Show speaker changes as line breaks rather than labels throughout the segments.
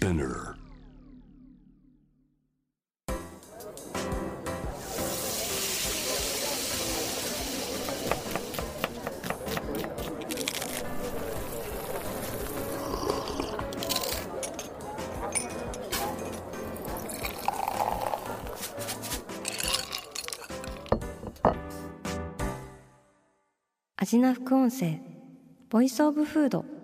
Spinner.
アジナ副音声Voice of Food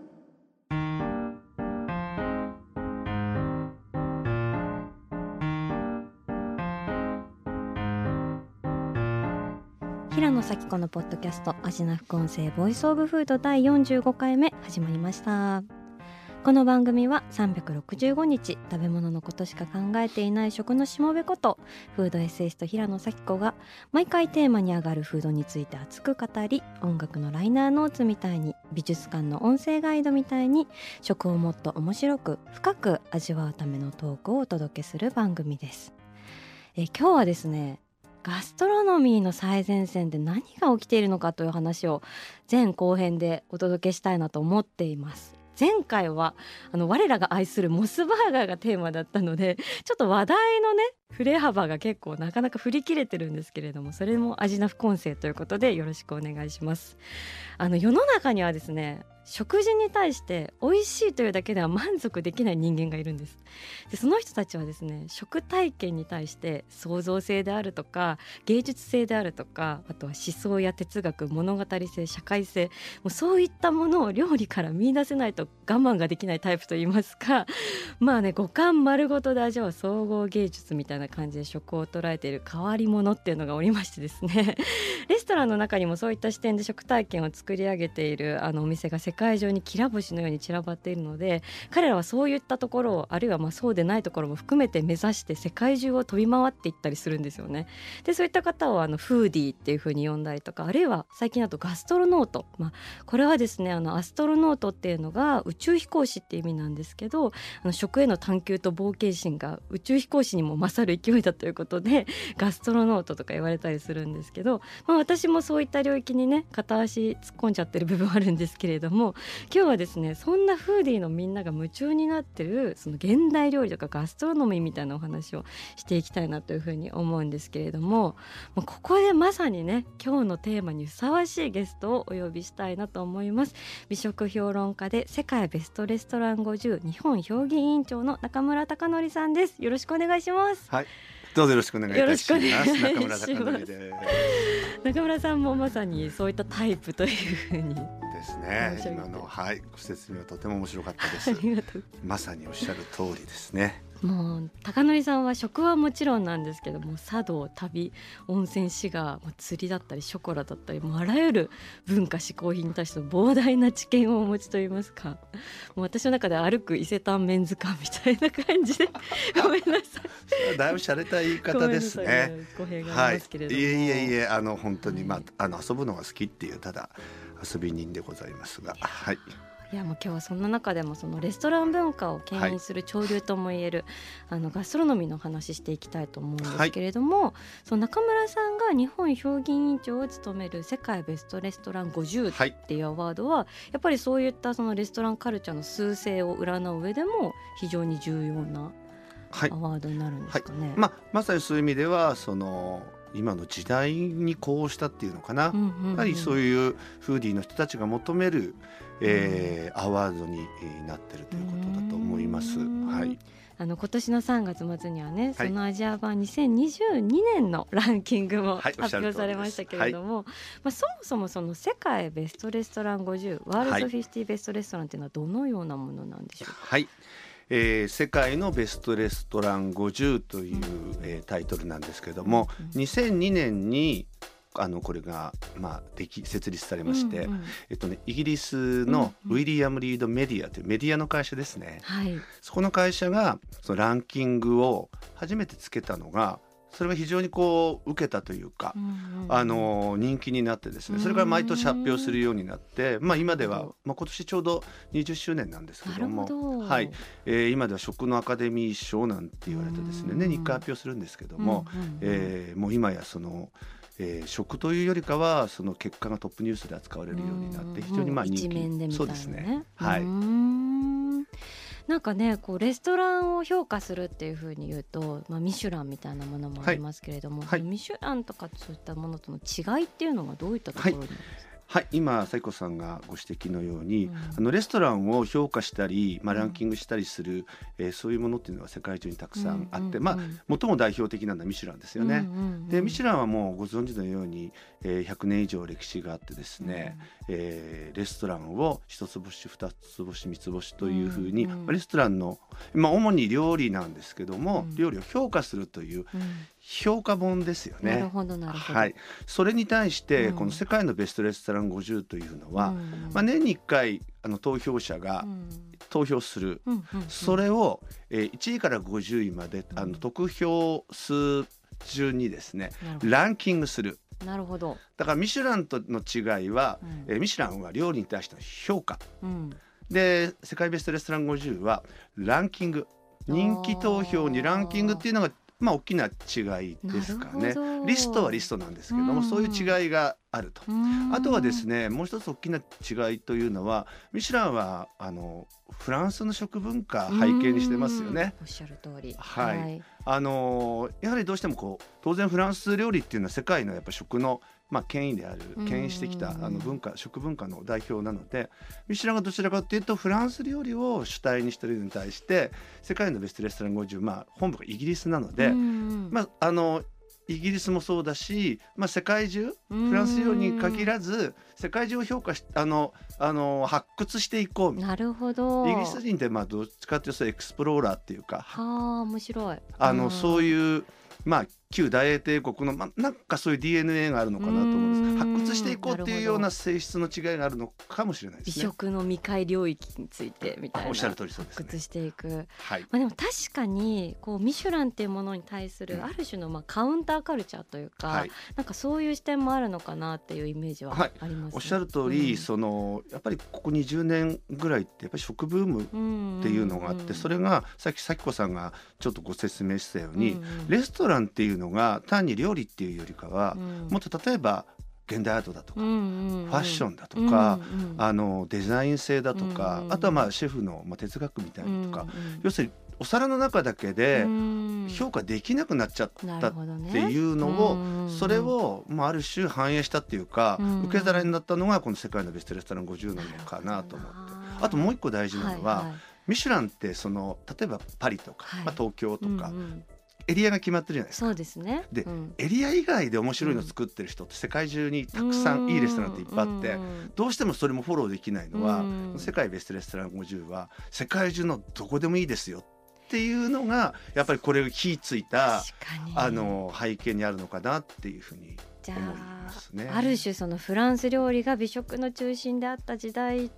平野咲子のポッドキャスト味な副音声 Voice of Food 第45回目始まりました。この番組は365日食べ物のことしか考えていない食のしもべことフードエッセイスト平野咲子が毎回テーマに上がるフードについて熱く語り音楽のライナーノーツみたいに美術館の音声ガイドみたいに食をもっと面白く深く味わうためのトークをお届けする番組です。え今日はですねガストロノミーの最前線で何が起きているのかという話を前後編でお届けしたいなと思っています。前回はあの我らが愛するモスバーガーがテーマだったのでちょっと話題のね振れ幅が結構なかなか振り切れてるんですけれどもそれも味な副音声ということでよろしくお願いします。あの世の中にはですね食事に対して美味しいというだけでは満足できない人間がいるんです。でその人たちはですね食体験に対して創造性であるとか芸術性であるとかあとは思想や哲学物語性社会性もうそういったものを料理から見出せないと我慢ができないタイプといいますか。まあね五感丸ごとで味わう総合芸術みたいないな感じで食を捉えている変わり者っていうのがおりましてですね レストランの中にもそういった視点で食体験を作り上げているあのお店が世界中にきら星のように散らばっているので彼らはそういったところをあるいはまあそうでないところも含めて目指して世界中を飛び回っていったりするんですよね。でそういった方をあのフーディーっていう風に呼んだりとかあるいは最近だとガストロノート、まあ、これはですねあのアストロノートっていうのが宇宙飛行士っていう意味なんですけどあの食への探求と冒険心が宇宙飛行士にも勝る勢いだということで ガストロノートとか言われたりするんですけど、まあ、私もそういった領域にね片足突っ込んじゃってる部分あるんですけれども今日はですねそんなフーディーのみんなが夢中になってるその現代料理とかガストロノミーみたいなお話をしていきたいなというふうに思うんですけれどももうここでまさにね今日のテーマにふさわしいゲストをお呼びしたいなと思います。美食評論家で世界ベストレストラン50日本評議委員長の中村貴則さんです。よろしくお願いします。
はいどうぞよろしくお願いいたします。
ます
中村。
中村さんもまさにそういったタイプというふうに
ですね今のはいご説明はとても面白かったで
あ
す。まさにおっしゃる通りですね。
もう高則さんは食はもちろんなんですけども茶道旅温泉滋賀まあ釣りだったりショコラだったりもうあらゆる文化嗜好品に対しての膨大な知見をお持ちといいますか。もう私の中で歩く伊勢丹メンズ館みたいな感じで。ごめんなさい
だいぶ洒落た言い方ですね。
語弊があすけれども、
い。えいえいえあの本当にまああの遊ぶのが好きっていうただ遊び人でございますが、はい。
いやもう今日はそんな中でもそのレストラン文化を牽引する潮流ともいえる、あのガストロノミーの話していきたいと思うんですけれども、その中村さんが日本評議員長を務める世界ベストレストラン50
はい
っていうアワードはやっぱりそういったそのレストランカルチャーの趨勢を占う上でも非常に重要な
はい
ア。ワードになるんですかね。
まあまさにそういう意味ではその今の時代にこうしたっていうのかな。やはりそういうフーディーの人たちが求める、えーアワードにえーなってるということだと思います。
うん
はい。
あの今年の3月末にはね、
はい
そのアジア版2022年のランキングも発表されましたけれども、まあ、そもそもその世界ベストレストラン50ワールド
はい
50ベストレストランっていうのはどのようなものなんでしょうか、
はい。えー世界のベストレストラン50という、えータイトルなんですけども、
うん。
2002年にあのこれがまあでき設立されまして、
うんうん。
えっとねイギリスのウィリアム・リード・メディアというメディアの会社ですね。
はい、
そこの会社がそのランキングを初めてつけたのがそれが非常にこう受けたというか、あの人気になってですねそれから毎年発表するようになって、まあ、今ではまあ、今年ちょうど20周年なんですけ
な
ど。もはい。えー今では食のアカデミー賞なんて言われてですね
うん。
年に1回発表するんですけども、えーもう今やその、えー食というよりかはその結果がトップニュースで扱われるようになって非常にまあ人気。
ね。
そうですね。はい、
なんかねこうレストランを評価するっていうふうに言うと、まあ、ミシュランみたいなものもありますけれども、
はい。はい。
ミシュランとかそういったものとの違いっていうのはどういったところになりますか、
はい、今サイコさんがご指摘のように、
うん。
あのレストランを評価したり、まあ、ランキングしたりする、えーそういうものっていうのは世界中にたくさんあって、まあ最も代表的なのはミシュランですよね。でミシュ
ラ
ランはもうご存知のように、えー100年以上歴史があってですね、えーレストランを一つ星二つ星三つ星というふうに、
うんうん
まあレストランの、まあ、主に料理なんですけども、
うん。
料理を評価するという評価本ですよね。
なるほどなるほど、
はい、それに対して、
うん。
この世界のベストレストラン50というのは、
うん。
まあ、年に1回あの投票者が
うん。
投票する、
うんうんうん。
それを、えー1位から50位まであ
うん。
の得票数順にですねランキングする。
どなるほど、
だからミシュランとの違いは、
うん。
えーミシュランは料理に対しての評価。
うん。
で世界ベストレストラン50はランキング。人気投票にランキングっていうのがまあ大きな違いですかね。リストはリストなんですけども、
うん。
そういう違いがあると。
うん。
あとはですねもう一つ大きな違いというのはミシュランはあのフランスの食文化背景にしてますよね。
うん。おっしゃる通り。
はい。あのやはりどうしてもこう当然フランス料理っていうのは世界のやっぱ食のまあ権威である
うん。
牽引してきたあの文化食文化の代表なのでミシュランがどちらかというとフランス料理を主体にしているのに対して世界のベストレストラン50まあ本部がイギリスなので、
うん
まああのイギリスもそうだし、まあ、世界中フランス料理に限らず世界中を評価しあのあの発掘していこう
な。るほど。
なイギリス人ってまあどっちかというとエクスプローラーっていうか
はあ面白い。
あのそう
う
いうまあ旧大英帝国の、まあ、なんかそういう DNA があるのかなと思うんです。
うん。
発掘していこうっていうよう
な
な性質の違いがあるのかもしれないで
美
すね。
食の未開領域についてみたいな
あおっしゃる通りそうですね。
発掘していく、
はい。
まあ、でも確かにこうミシュランっていうものに対す
うん。
るある種のまあカウンターカルチャーというか、
はい、
なんかそういう視点もあるのかなっていうイメージは
はい。
あります、ね。
おっしゃる通り、
うん。
そのやっぱりここ20年ぐらいってやっぱり食ブームっていうのがあって、それがさっき咲子さんがちょっとご説明したように、レストランっていうのが単に料理っていうよりかは、もっと例えば現代アートだとか、
フ
ファッションだとか、あのデザイン性だとか、
うん
あとはまあシェフのまあ哲学みたいなとか、要するにお皿の中だけで評価できなくなっちゃったっていうのを、それをまあある種反映したっていうか、
うん
受け皿になったのがこの世界のベストレストラン50なのかなと思って。あともう一個大事なのは、ミシュランってその例えばパリとか、
はい。
まあ、東京とか、エリアが決まってるじゃないですか。
そうですね。
で
うん。
エリア以外で面白いの作ってる人って世界中にたくさんいいレストランっていっぱいあって、
うん
どうしてもそれもフォローできないのは、
うん。
世界ベストレストラン50は世界中のどこでもいいですよっていうのがやっぱりこれ火ついたあの背景にあるのかなっていうふうに思い
あ
ますね。
ある種そのフランス料理が美食の中心であった時代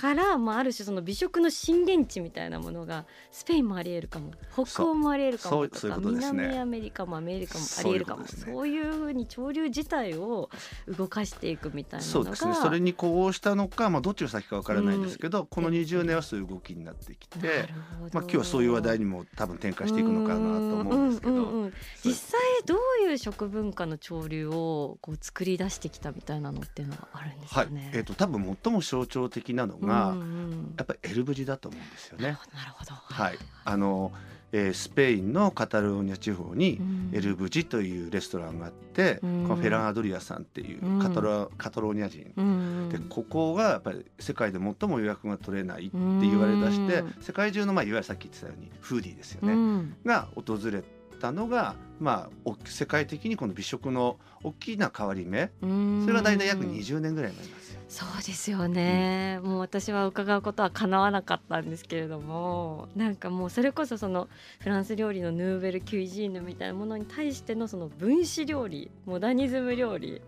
から、まあ、ある種その美食の震源地みたいなものがスペインもありえるかも。北欧もありえるかもとか
そうそういうことですね。
南アメリカもアメリカもありえるかも。
そういう
ふうに潮流自体を動かしていくみたいなのが
そうですね。それに呼応したのか、まあ、どっちが先かわからないですけど、この20年はそういう動きになってきて、まあ、今日はそういう話題にも多分展開していくのかなと思うんですけど、
うんうんうん。実際どういう食文化の潮流をこう作り出してきたみたいなのっていうのがあるんです
はい。
かね。
えー、と多分最も象徴的なのが、
うんうん
やっぱりエルブジだと思うんですよね。
なるほど。
はい、あの、えースペインのカタルーニャ地方に
うん。
エルブジというレストランがあって、
うん。
このフェラン・アドリアさんっていう
うん。
カタロ,、カタローニャ人、
うんうん
でここがやっぱり世界で最も予約が取れないって言われだして、
うん。
世界中の、まあ、いわゆるさっき言ってたようにフーディーですよね、
うん。
が訪れたのが、まあ、お世界的にこの美食の大きな変わり目。
うん。
それが大体約20年ぐらいになりますよ。
そうですよね、もう私は伺うことはかなわなかったんですけれどもなんかもうそれこそそのフランス料理のヌーベル・キュイジーヌみたいなものに対してのその分子料理モダニズム料理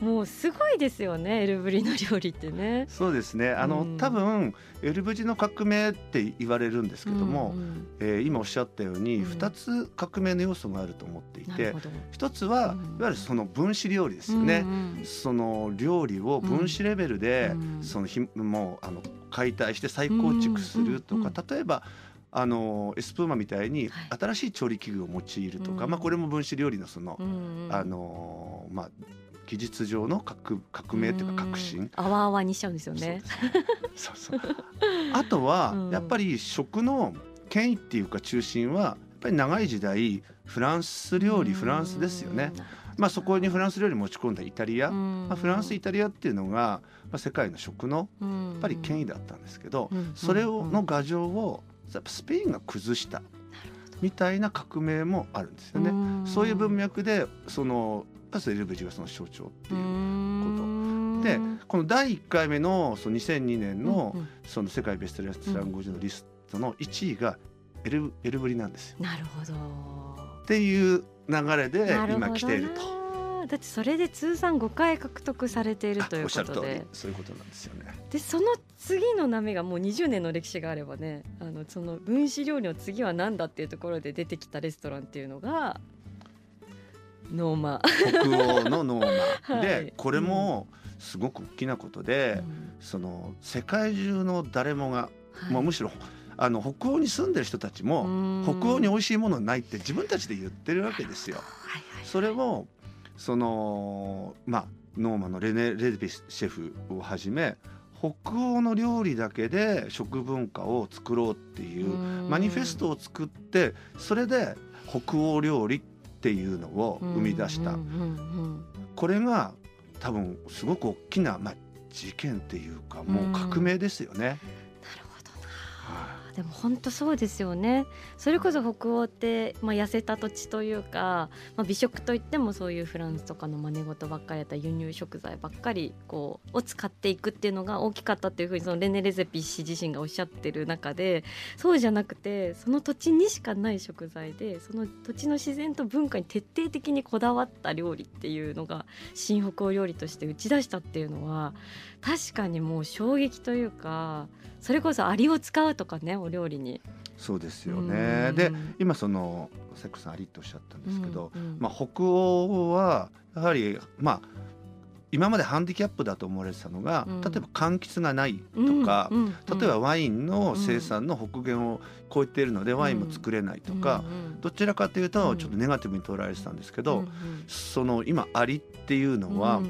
もうすごいですよねエルブリの料理ってね。
そうですね。あの、
うん。
多分エルブジの革命って言われるんですけども、
うんうん
えー今おっしゃったように
うん。
2つ革命の要素があると思っていて、
なるほど。
一つは、
うん。
いわゆるその分子料理ですよね。
うんうん
その料理を分子レベルで、
うん
そのひもうあの解体して再構築するとか、
うんうん。
例えばあのエスプーマみたいに
はい。
新しい調理器具を用いるとか、
うん。
まあ、これも分子料理のその、
うんうん。
あのまあ技術上の革革命っていうか革新。
あわあわにしちゃうんですよね。
そうそう。あとはやっぱり食の権威っていうか中心はやっぱり長い時代フランス料理フランスですよね。まあ、そこにフランス料理持ち込んだイタリア、まあ、フランスイタリアっていうのが、まあ、世界の食のやっぱり権威だったんですけど、それをの牙城をやっぱスペインが崩したみたいな革命もあるんですよね。そういう文脈でそのパスエルブジがその象徴っていうこと。でこの第1回目のその2002年のその世界ベストレストラン50のリストの1位がエルエルブリなんですよ。
なるほど。
っていう流れで今来ていると。
だってそれで通算5回獲得されているということ
で。そういうことなんですよね。
でその次の波がもう20年の歴史があればねあのその分子料理の次は何だっていうところで出てきたレストランっていうのがノーマ。
北欧のノーマ、はい、でこれもすごく大きなことで、うん、その世界中の誰もが、はい、もうむしろあの北欧に住んでる人たちも北欧に美味しいものないって自分たちで言ってるわけですよ。それをそのまあノーマのレネ・レビシェフをはじめ北欧の料理だけで食文化を作ろうっていうマニフェストを作ってそれで北欧料理っていうのを生み出した。これが多分すごく大きな、まあ、事件っていうかもう革命ですよね。
でも本当そうですよね。それこそ北欧って、まあ、痩せた土地というか、まあ、美食といってもそういうフランスとかの真似事ばっかりやった輸入食材ばっかりこうを使っていくっていうのが大きかったっていうふうにそのレネ・レゼピ氏自身がおっしゃってる中でそうじゃなくてその土地にしかない食材でその土地の自然と文化に徹底的にこだわった料理っていうのが新北欧料理として打ち出したっていうのは確かにもう衝撃というか。それこそアリを使うとかねお料理に。
そうですよね、で今そのセックさんアリっておっしゃったんですけど、うんうん、まあ、北欧はやはりまあ今までハンディキャップだと思われてたのが、うん、例えば柑橘がないとか、うんうん、例えばワインの生産の北限を超えているのでワインも作れないとか、どちらかというとちょっとネガティブに捉えられてたんですけど、その今アリっていうのは、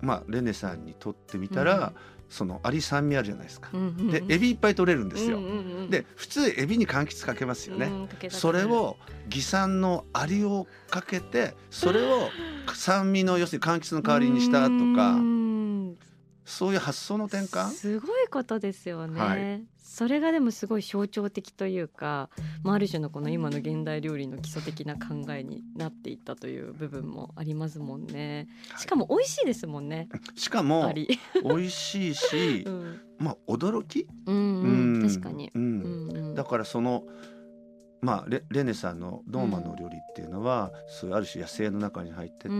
まあレネさんにとってみたら、そのアリ酸味あるじゃないですか、でエビいっぱい取れるんですよ、で普通エビに柑橘かけますよね、うん、それを偽酸のアリをかけてそれを 酸味の要するに柑橘の代わりにしたとかそういう発想の転換？
すごいことですよね、はい、それがでもすごい象徴的というか、まあ、ある種のこの今の現代料理の基礎的な考えになっていったという部分もありますもんね。しかも美味しいですもんね、
しかも美味しいし、うん、まあ驚き、
うん、うん、確かに、
うん、だからそのまあ、レレネさんのドーマの料理っていうのは、うん、そういうある種野生の中に入ってって、う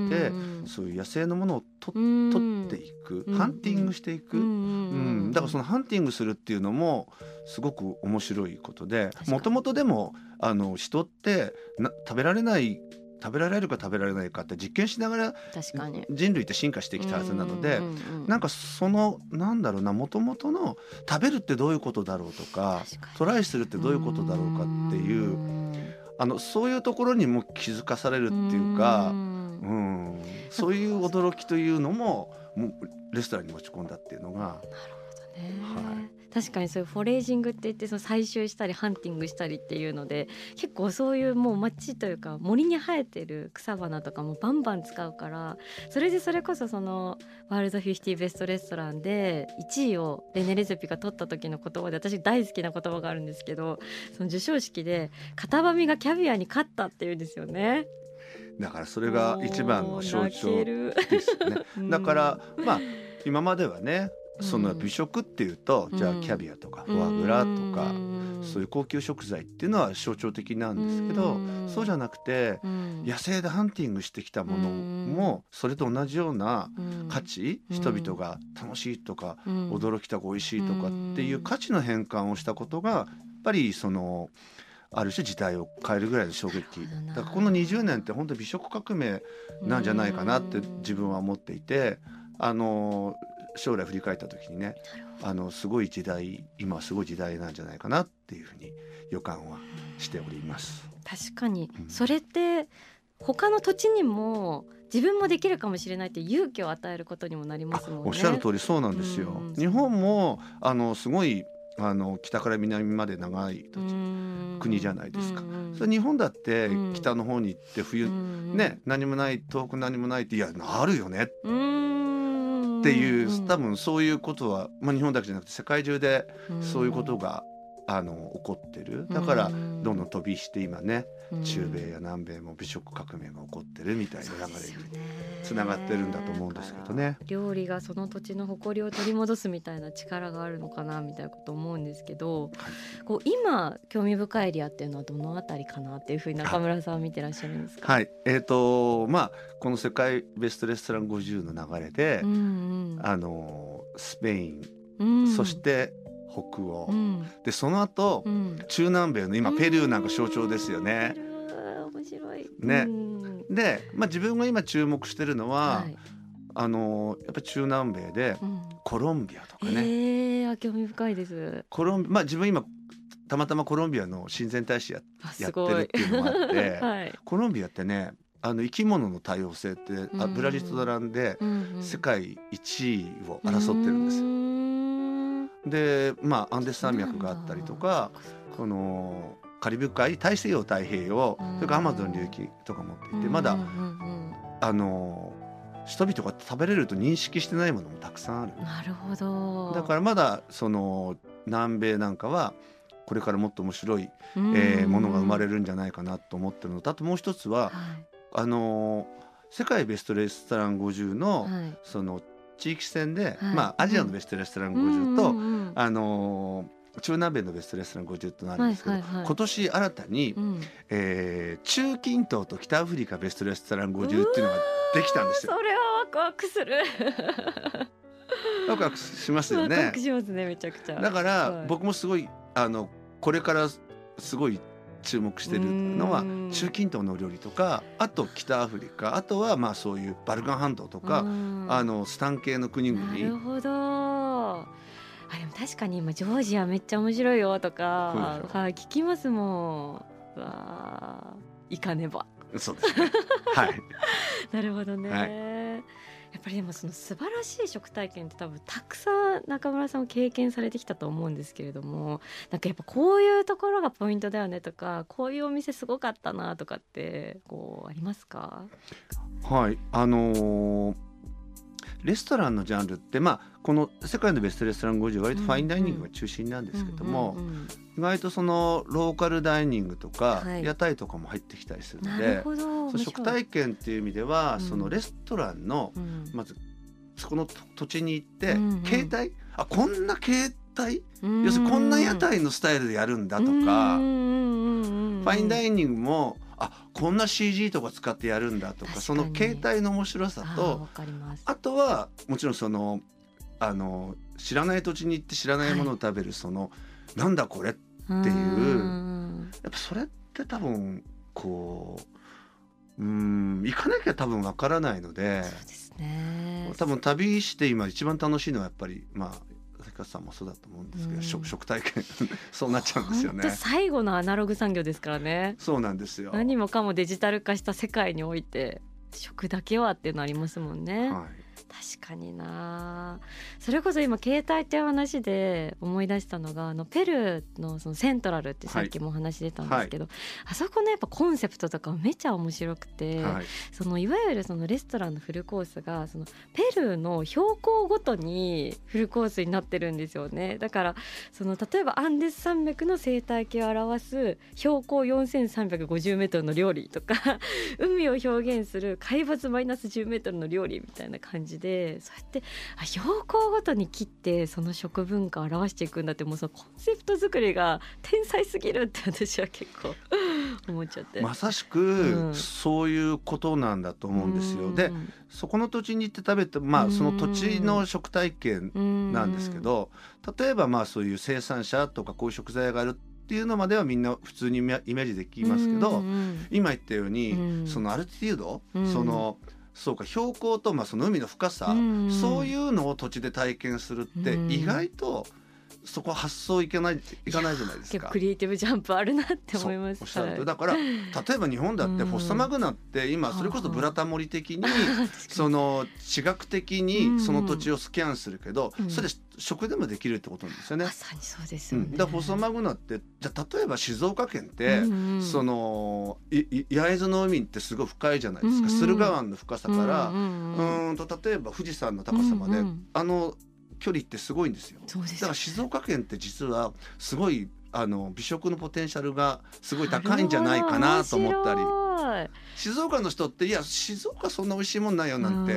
ん、そういう野生のものをと、うん、取っていく、ハンティングしていく、うんだからそのハンティングするっていうのもすごく面白いことでもともとでもあの人ってな食べられない食べられるか食べられないかって実験しながら人類って進化してきたはずなので、なんかそのなんだろうなもともとの食べるってどういうことだろうとかトライするってどういうことだろうかっていうあのそういうところにも気づかされるっていうかうん。そういう驚きというのももレストランに持ち込んだっていうのが。なるほど
ね、はい確かにそういうフォレージングって言ってその採集したりハンティングしたりっていうので結構そういうもう街というか森に生えてる草花とかもバンバン使うからそれでそれこそそのワールド50ベストレストランで1位をレネ・レゼピが取った時の言葉で私大好きな言葉があるんですけどその授賞式で型紙がキャビアに勝ったっていうんですよね。
だからそれが一番の象徴ですね。だから まあ今まではねその美食っていうと、じゃあキャビアとかフォアグラとか、そういう高級食材っていうのは象徴的なんですけど、そうじゃなくて、野生でハンティングしてきたものもそれと同じような価値、人々が楽しいとか、驚きたく美味しいとかっていう価値の変換をしたことがやっぱりその。ある種時代を変えるぐらいの衝撃。だからこの20年って本当美食革命なんじゃないかなって自分は思っていてあの将来振り返った時にねあのすごい時代今すごい時代なんじゃないかなっていうふうに予感はしております。
確かに、うん、それって他の土地にも自分もできるかもしれないって勇気を与えることにもなりますもんね。
おっしゃる通りそうなんですよ。日本もあのすごいあの北から南まで長い土地国じゃないですか。それ日本だって北の方に行って冬ね何もない遠く何もないっていやあるよねっていう多分そういうことは、まあ、日本だけじゃなくて世界中でそういうことがあの起こってる。だからどんどん飛びして今ね中米や南米も美食革命が起こってるみたいな流れにつながってるんだと思うんですけどね。
料理がその土地の誇りを取り戻すみたいな力があるのかなみたいなこと思うんですけど、はい、こう今興味深いエリアっていうのはどのあたりかなっていうふうに中村さんは見てらっしゃるんですか？
はい、えっ、ー、とまあこの世界ベストレストラン50の流れで、うんうん、あのスペイン、うん、そして北欧、うん、でその後、うん、中南米の今ペルーなんか象徴ですよね。
面白い。
ね、で、まあ、自分が今注目してるのは、はい、あのやっぱり中南米で、コロンビアとかね。
えー、興味深いです。
コロンまあ自分今たまたまコロンビアの親善大使ややってるっていうのもあって、はい、コロンビアってねあの生き物の多様性ってあブラジルと並んで世界一位を争ってるんですよ。でまあアンデス山脈があったりとかこのカリブ海大西洋太平洋それからアマゾン流域とか持っていてまだあの人々が食べれると認識してないものもたくさんある。
なるほど。
だからまだその南米なんかはこれからもっと面白い、えー、ものが生まれるんじゃないかなと思ってるのとあともう一つは、はい、あの世界ベストレストラン50の、はい、その地域戦で、はい、まあアジアのベストレストラン50と、うん、あのー、中南米のベストレストラン50となるんですけど、はいはいはい、今年新たに、うん、えー、中近東と北アフリカベストレストラン50っていうのができたんですよ。
それはワクワクする。
ワクワクしますよね。ワ
クワクしますねめちゃくちゃ。
だから、はい、僕もすごいあのこれからすごい注目してるのは中近東の料理とかあと北アフリカあとはまあそういうバルカン半島とかあのスタン系の国々。
なるほどあでも確かに今ジョージアめっちゃ面白いよとかはい聞きますもん。わ行かねば。
そうですね。はい。
なるほどね。はいやっぱりでもその素晴らしい食体験って多分たくさん中村さんも経験されてきたと思うんですけれどもなんかやっぱこういうところがポイントだよねとかこういうお店すごかったなとかってこうありますか？
はいあのーレストランのジャンルってまあこの世界のベストレストラン50割とファインダイニングが中心なんですけども意外とそのローカルダイニングとか屋台とかも入ってきたりするので、はい、食体験っていう意味では、そのレストランのまずそこの土地に行って、携帯？あこんな携帯？要するにこんな屋台のスタイルでやるんだとか。ファインダイニングもあこんな CG とか使ってやるんだとかその携帯の面白さとあとはもちろんそのあの知らない土地に行って知らないものを食べる、はい、そのなんだこれっていう。やっぱそれって多分こううん行かなきゃ多分わからないのでそうですね。多分旅して今一番楽しいのはやっぱりまあ関さんもそうだと思うんですけど、うん、食食体験 そうなっちゃうんですよね。
最後のアナログ産業ですからね。
そうなんですよ。
何もかもデジタル化した世界において食だけはっていうのありますもんね、はい確かにな。それこそ今携帯っていう話で思い出したのがあのペルーのそのセントラルってさっきもお話出たんですけど、はい、あそこのやっぱコンセプトとかめちゃ面白くて、はい、そのいわゆるそのレストランのフルコースがそのペルーの標高ごとにフルコースになってるんですよね。だからその例えばアンデス山脈の生態系を表す標高4350メートルの料理とか 海を表現する海抜マイナス10メートルの料理みたいな感じでそうやってあ標高ごとに切ってその食文化を表していくんだってもうそのコンセプト作りが天才すぎるって私は結構 思っちゃって。
まさしく、そういうことなんだと思うんですよ。うん、でそこの土地に行って食べてまあその土地の食体験なんですけど、例えばまあそういう生産者とかこういう食材があるっていうのまではみんな普通にイメージできますけど、今言ったように、そのアルティテュード、そのそうか標高とまあその海の深さ、うん、そういうのを土地で体験するって意外とそこは発想いけないいかないじゃないですか。
クリエイティブジャンプあるなって思います。
おっしゃるだから例えば日本だってフォッサマグナって今それこそブラタモリ的にその地学的にその土地をスキャンするけど、それで食でもできるってことなんですよね。
まさにそうですよね。
だフォッサマグナってじゃ例えば静岡県って、その焼津の海ってすごい深いじゃないですか、駿河湾の深さから、うんと例えば富士山の高さまで、あの距離ってすごいんですよ。
す
だから静岡県って実はすごいあの美食のポテンシャルがすごい高いんじゃないかなと思ったり。静岡の人っていや静岡そんな美味しいもんないよなんて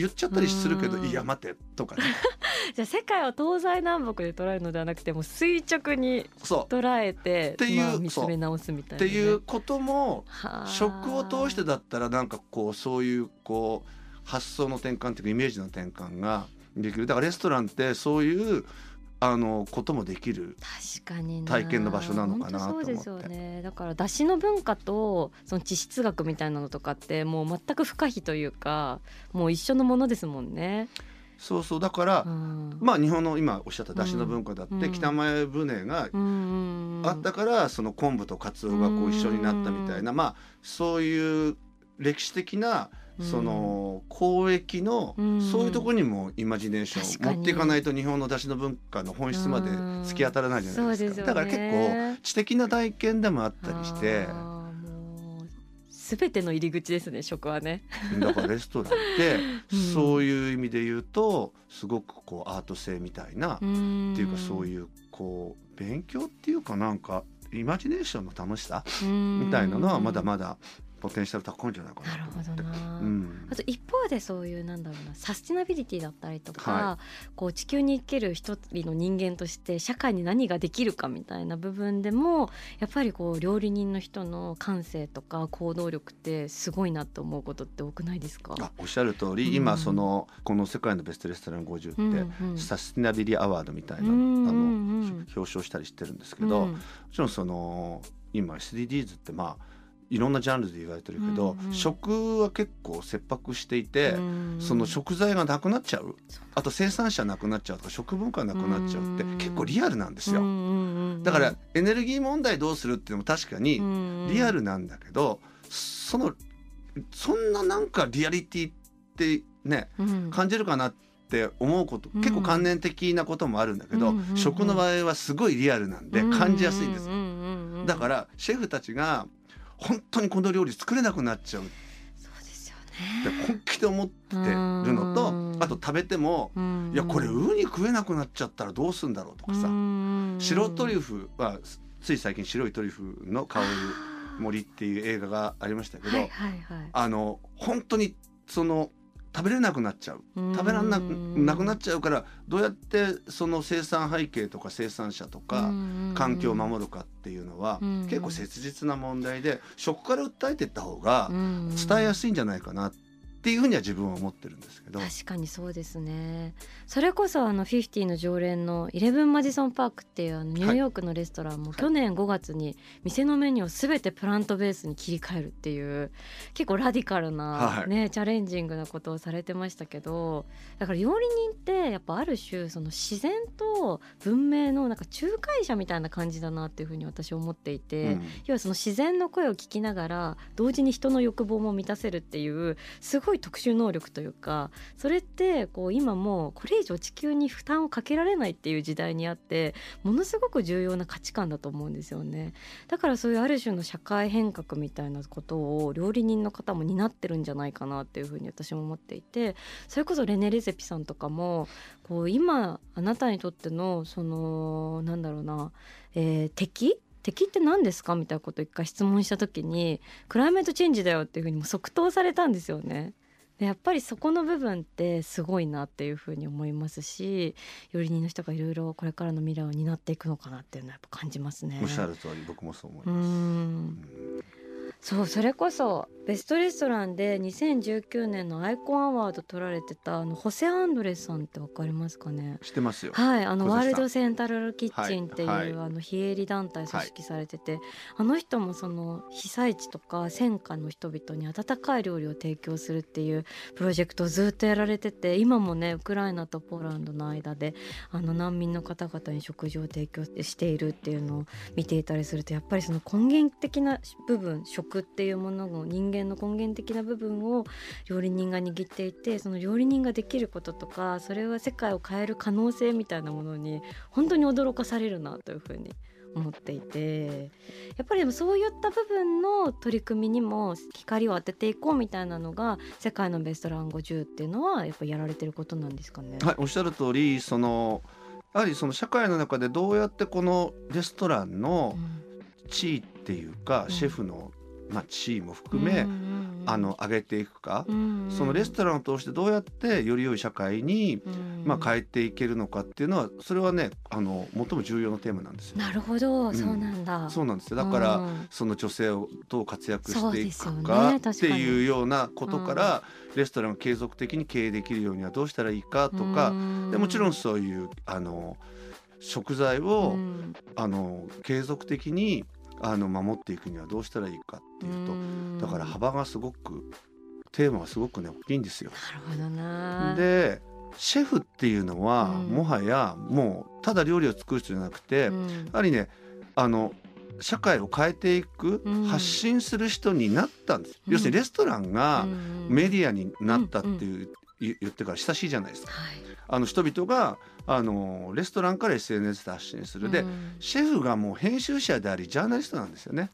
言っちゃったりするけどいや待てとかね。
じゃあ世界を東西南北で捉えるのではなくても垂直に捉えて
っていう、ま
あ、見つめ直すみた
いな、ね、っていうことも食を通してだったらなんかこうそういうこう発想の転換っていうかイメージの転換ができる。だからレストランってそういうあのこともできる体験の場所なのかなと思って。そうですよ
ね。だから出汁の文化とその地質学みたいなのとかってもう全く不可避というかもう一緒のものですもんね。
そうそう。だから、うん、まあ日本の今おっしゃった出汁の文化だって、うん、北前船があったから、その昆布とカツオがこう一緒になったみたいな、まあそういう歴史的なその交易の、そういうところにもイマジネーションを持っていかないと日本の出汁の文化の本質まで突き当たらないじゃないですか、だから結構知的な体験でもあったりして。
全ての入り口ですね食はね。
だからレストランって そういう意味で言うとすごくこうアート性みたいなっていうかそういうこう勉強っていうかなんかイマジネーションの楽しさみたいなのはまだまだポテンシャル高いんじゃないかな
なるほどな、うん、あと一方でそういうなんだろうなサスティナビリティだったりとか、はい、こう地球に生きる一人の人間として社会に何ができるかみたいな部分でもやっぱりこう料理人の人の感性とか行動力ってすごいなと思うことって多くないですか？
あおっしゃる通り、うん、今そのこの世界のベストレストラン50って、うんうん、サスティナビリアワードみたいな、うんうん、あの表彰したりしてるんですけど、もちろんその今 SDGs ってまあいろんなジャンルで言われてるけど、うんうん、食は結構切迫していて、うん。うん、その食材がなくなっちゃう。あと生産者なくなっちゃうとか食文化なくなっちゃうって結構リアルなんですよ、うんうん、だからエネルギー問題どうするっていうのも確かにリアルなんだけど、そのそんななんかリアリティってね、うん、感じるかなって思うこと結構観念的なこともあるんだけど、うんうんうん、食の場合はすごいリアルなんで感じやすいんですよ。だからシェフたちが本当にこの料理作れなくなっちゃう。
そうですよね。
本気で思ってるのとあと食べてもいやこれウニ食えなくなっちゃったらどうするんだろうとかさ。白トリュフはつい最近白いトリュフの香る森っていう映画がありましたけど、はいはいはい、あの本当にその食べれなくなっちゃう。食べられななくなっちゃうからどうやってその生産背景とか生産者とか環境を守るかっていうのは結構切実な問題で食から訴えていった方が伝えやすいんじゃないかなってっていうふうには自分は思ってるんですけど。
確かにそうですね。それこそあの50の常連のイレブンマジソンパークっていうあのニューヨークのレストランも去年5月に店のメニューを全てプラントベースに切り替えるっていう結構ラディカルなね、はい、チャレンジングなことをされてましたけどだから料理人ってやっぱある種その自然と文明のなんか仲介者みたいな感じだなっていうふうに私思っていて、うん、要はその自然の声を聞きながら同時に人の欲望も満たせるっていうすごい特殊能力というかそれってこう今もうこれ以上地球に負担をかけられないっていう時代にあってものすごく重要な価値観だと思うんですよね。だからそういうある種の社会変革みたいなことを料理人の方も担ってるんじゃないかなっていうふうに私も思っていてそれこそレネ・レゼピさんとかもこう今あなたにとってのそのなんだろうな、えー、敵敵って何ですかみたいなことを一回質問した時にクライメートチェンジだよっていうふうにも即答されたんですよね。でやっぱりそこの部分ってすごいなっていうふうに思いますし料理人の人がいろいろこれからの未来を担っていくのかなっていうのはやっぱ感じますね。
おっしゃる通り僕もそう思います。
そうそれこそベストレストランで2019年のアイコンアワード取られてたあのホセ・アンドレスさんってわかりますかね？
知ってますよ。
はいあのワールドセンタルキッチンっていう、
はい
はい、あの非営利団体組織されてて、はい、あの人もその被災地とか戦火の人々に温かい料理を提供するっていうプロジェクトをずっとやられてて今もねウクライナとポーランドの間であの難民の方々に食事を提供しているっていうのを見ていたりするとやっぱりその根源的な部分食っていうものの人間の根源的な部分を料理人が握っていてその料理人ができることとかそれは世界を変える可能性みたいなものに本当に驚かされるなというふうに思っていてやっぱりでもそういった部分の取り組みにも光を当てていこうみたいなのが世界のベストラン50っていうのはやっぱやられてることなんですかね？
はい、おっしゃる通りそのやはりその社会の中でどうやってこのレストランの地位っていうか、うん、シェフのまあ、地位も含め、うんうん、あの上げていくか、うんうん、そのレストランを通してどうやってより良い社会に、うん、まあ、変えていけるのかっていうのはそれはねあの最も重要なテーマなんですよ。
なるほど、うん、そうなんだ。
そうなんですよ。だから、その女性をどう活躍していくか、ね、っていうようなことから、レストランを継続的に経営できるようにはどうしたらいいかとか、でもちろんそういうあの食材を、あの継続的にあの守っていくにはどうしたらいいかっていうとだから幅がすごくテーマがすごくね大きいんですよ。
なるほどな。
でシェフっていうのは、もはやもうただ料理を作る人じゃなくて、やはりねあの社会を変えていく、発信する人になったんです、要するにレストランがメディアになったっていう、言ってから親しいじゃないですか。はい、あの人々があのレストランから SNS で発信するで、シェフがもう編集者でありジャーナリストなんですよね。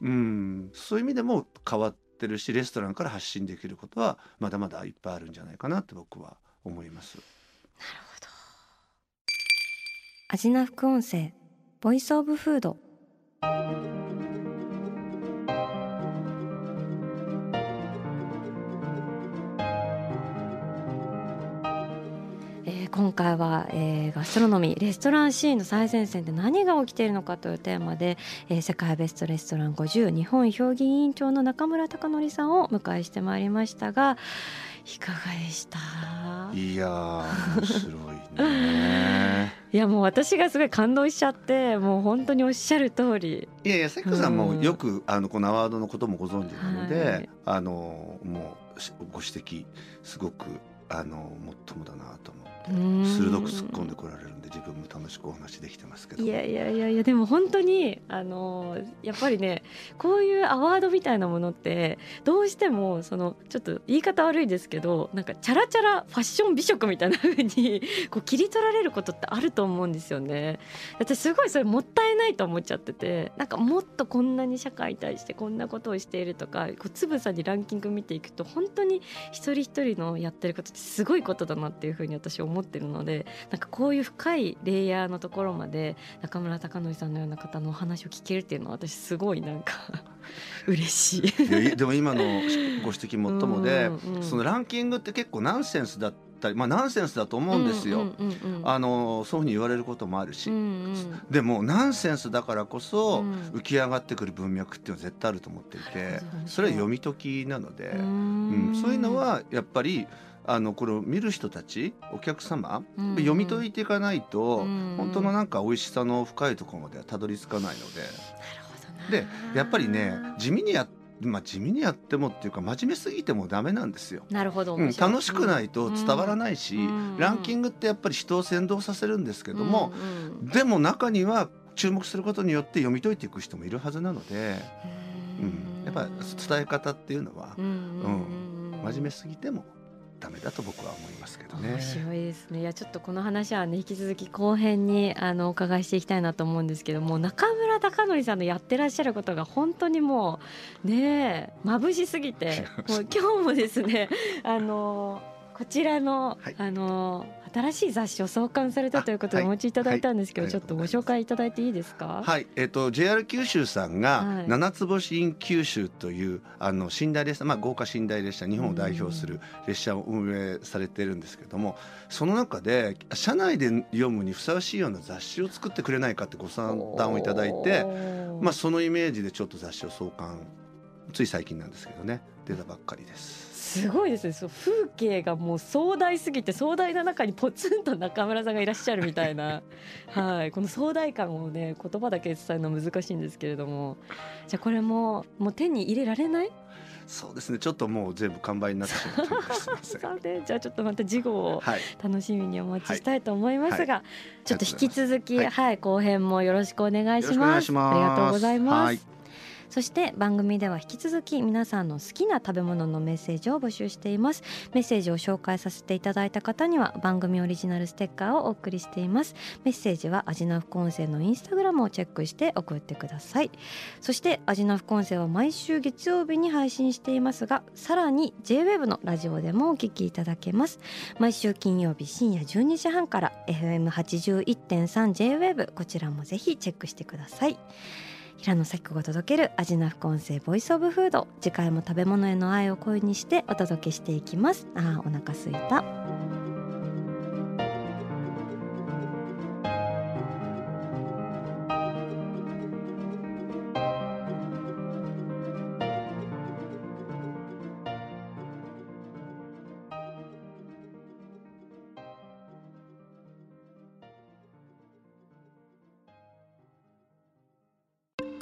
うんそういう意味でも変わってるしレストランから発信できることはまだまだいっぱいあるんじゃないかなって僕は思います。なるほど。
アジナ副音声ボイスオブフード今回は、えー、ガストロノミーレストランシーンの最前線で何が起きているのかというテーマで、えー、世界ベストレストラン50日本評議委員長の中村貴則さんを迎えしてまいりましたがいかがでした？
いや面白いね。
いやもう私がすごい感動しちゃってもう本当におっしゃる通り。
いやいや関子さんもよく、うん、あのこのアワードのこともご存知なので、はい、あのもうご指摘すごくあのもっともだなと思鋭く突っ込んでこられるんで自分楽しくお話できてますけど
いやいやいやいやでも本当にあのやっぱりねこういうアワードみたいなものってどうしてもそのちょっと言い方悪いですけどなんかチャラチャラファッション美食みたいな風にこう切り取られることってあると思うんですよね。私すごいそれもったいないと思っちゃっててなんかもっとこんなに社会に対してこんなことをしているとかこうつぶさにランキング見ていくと本当に一人一人のやってることってすごいことだなっていうふうに私思思ってるのでなんかこういう深いレイヤーのところまで中村貴則さんのような方のお話を聞けるっていうのは私すごいなんか 嬉しい。
いでも今のご指摘もっともで、うんうん、そのランキングって結構ナンセンスだったりまあナンセンスだと思うんですよ、あのそういうふうに言われることもあるし、うんうん、でもナンセンスだからこそ浮き上がってくる文脈っていうのは絶対あると思っていて、それは読み解きなので、うん、そういうのはやっぱりあのこれを見る人たちお客様、うん。うん、読み解いていかないと、うん。うん、本当のなんか美味しさの深いところまではたどり着かないので。でやっぱりね地味にやまあ、地味にやってもっていうか真面目すぎてもダメなんですよ。
なるほど、
うん、楽しくないと伝わらないし、うん。ランキングってやっぱり人を先導させるんですけども、うんうん、でも中には注目することによって読み解いていく人もいるはずなので、うん、やっぱ伝え方っていうのは、うん。真面目すぎてもダメだと僕は思いますけどね。
面白いですね。いやちょっとこの話はね引き続き後編にあのお伺いしていきたいなと思うんですけども中村貴則さんのやってらっしゃることが本当にもうね眩しすぎて もう今日もですねあのこちらの、はい、あの新しい雑誌を創刊されたということでお持ちいただいたんですけど、ちょっとご紹介いただいていいですか？
はい、えっ、ー、と JR 九州さんが七つ星 in 九州というあの寝台列車、まあ豪華寝台列車日本を代表する列車を運営されているんですけども、その中で社内で読むにふさわしいような雑誌を作ってくれないかってご相談をいただいて、まあそのイメージでちょっと雑誌を創刊つい最近なんですけどね出たばっかりです
すごいですね。そう風景がもう壮大すぎて壮大な中にポツンと中村さんがいらっしゃるみたいな。はい。この壮大感をね言葉だけで伝えるの難しいんですけれども。じゃあこれももう手に入れられない？
そうですね。ちょっともう全部完売になってしまったすみません
じゃあちょっとまた次号を楽しみにお待ちしたいと思いますが、はい。はい、ちょっと引き続き、はい、はい、後編もよろしくお願いします。ありがとうございます、そして番組では引き続き皆さんの好きな食べ物のメッセージを募集しています。メッセージを紹介させていただいた方には番組オリジナルステッカーをお送りしています。メッセージは味の副音声のインスタグラムをチェックして送ってください。そして味の副音声は毎週月曜日に配信していますがさらに JWEB のラジオでもお聞きいただけます。毎週金曜日深夜12時半から FM81.3JWEB こちらもぜひチェックしてください。平野咲子が届ける味な副音声ボイスオブフード。次回も食べ物への愛を声にしてお届けしていきます。あーお腹すいた。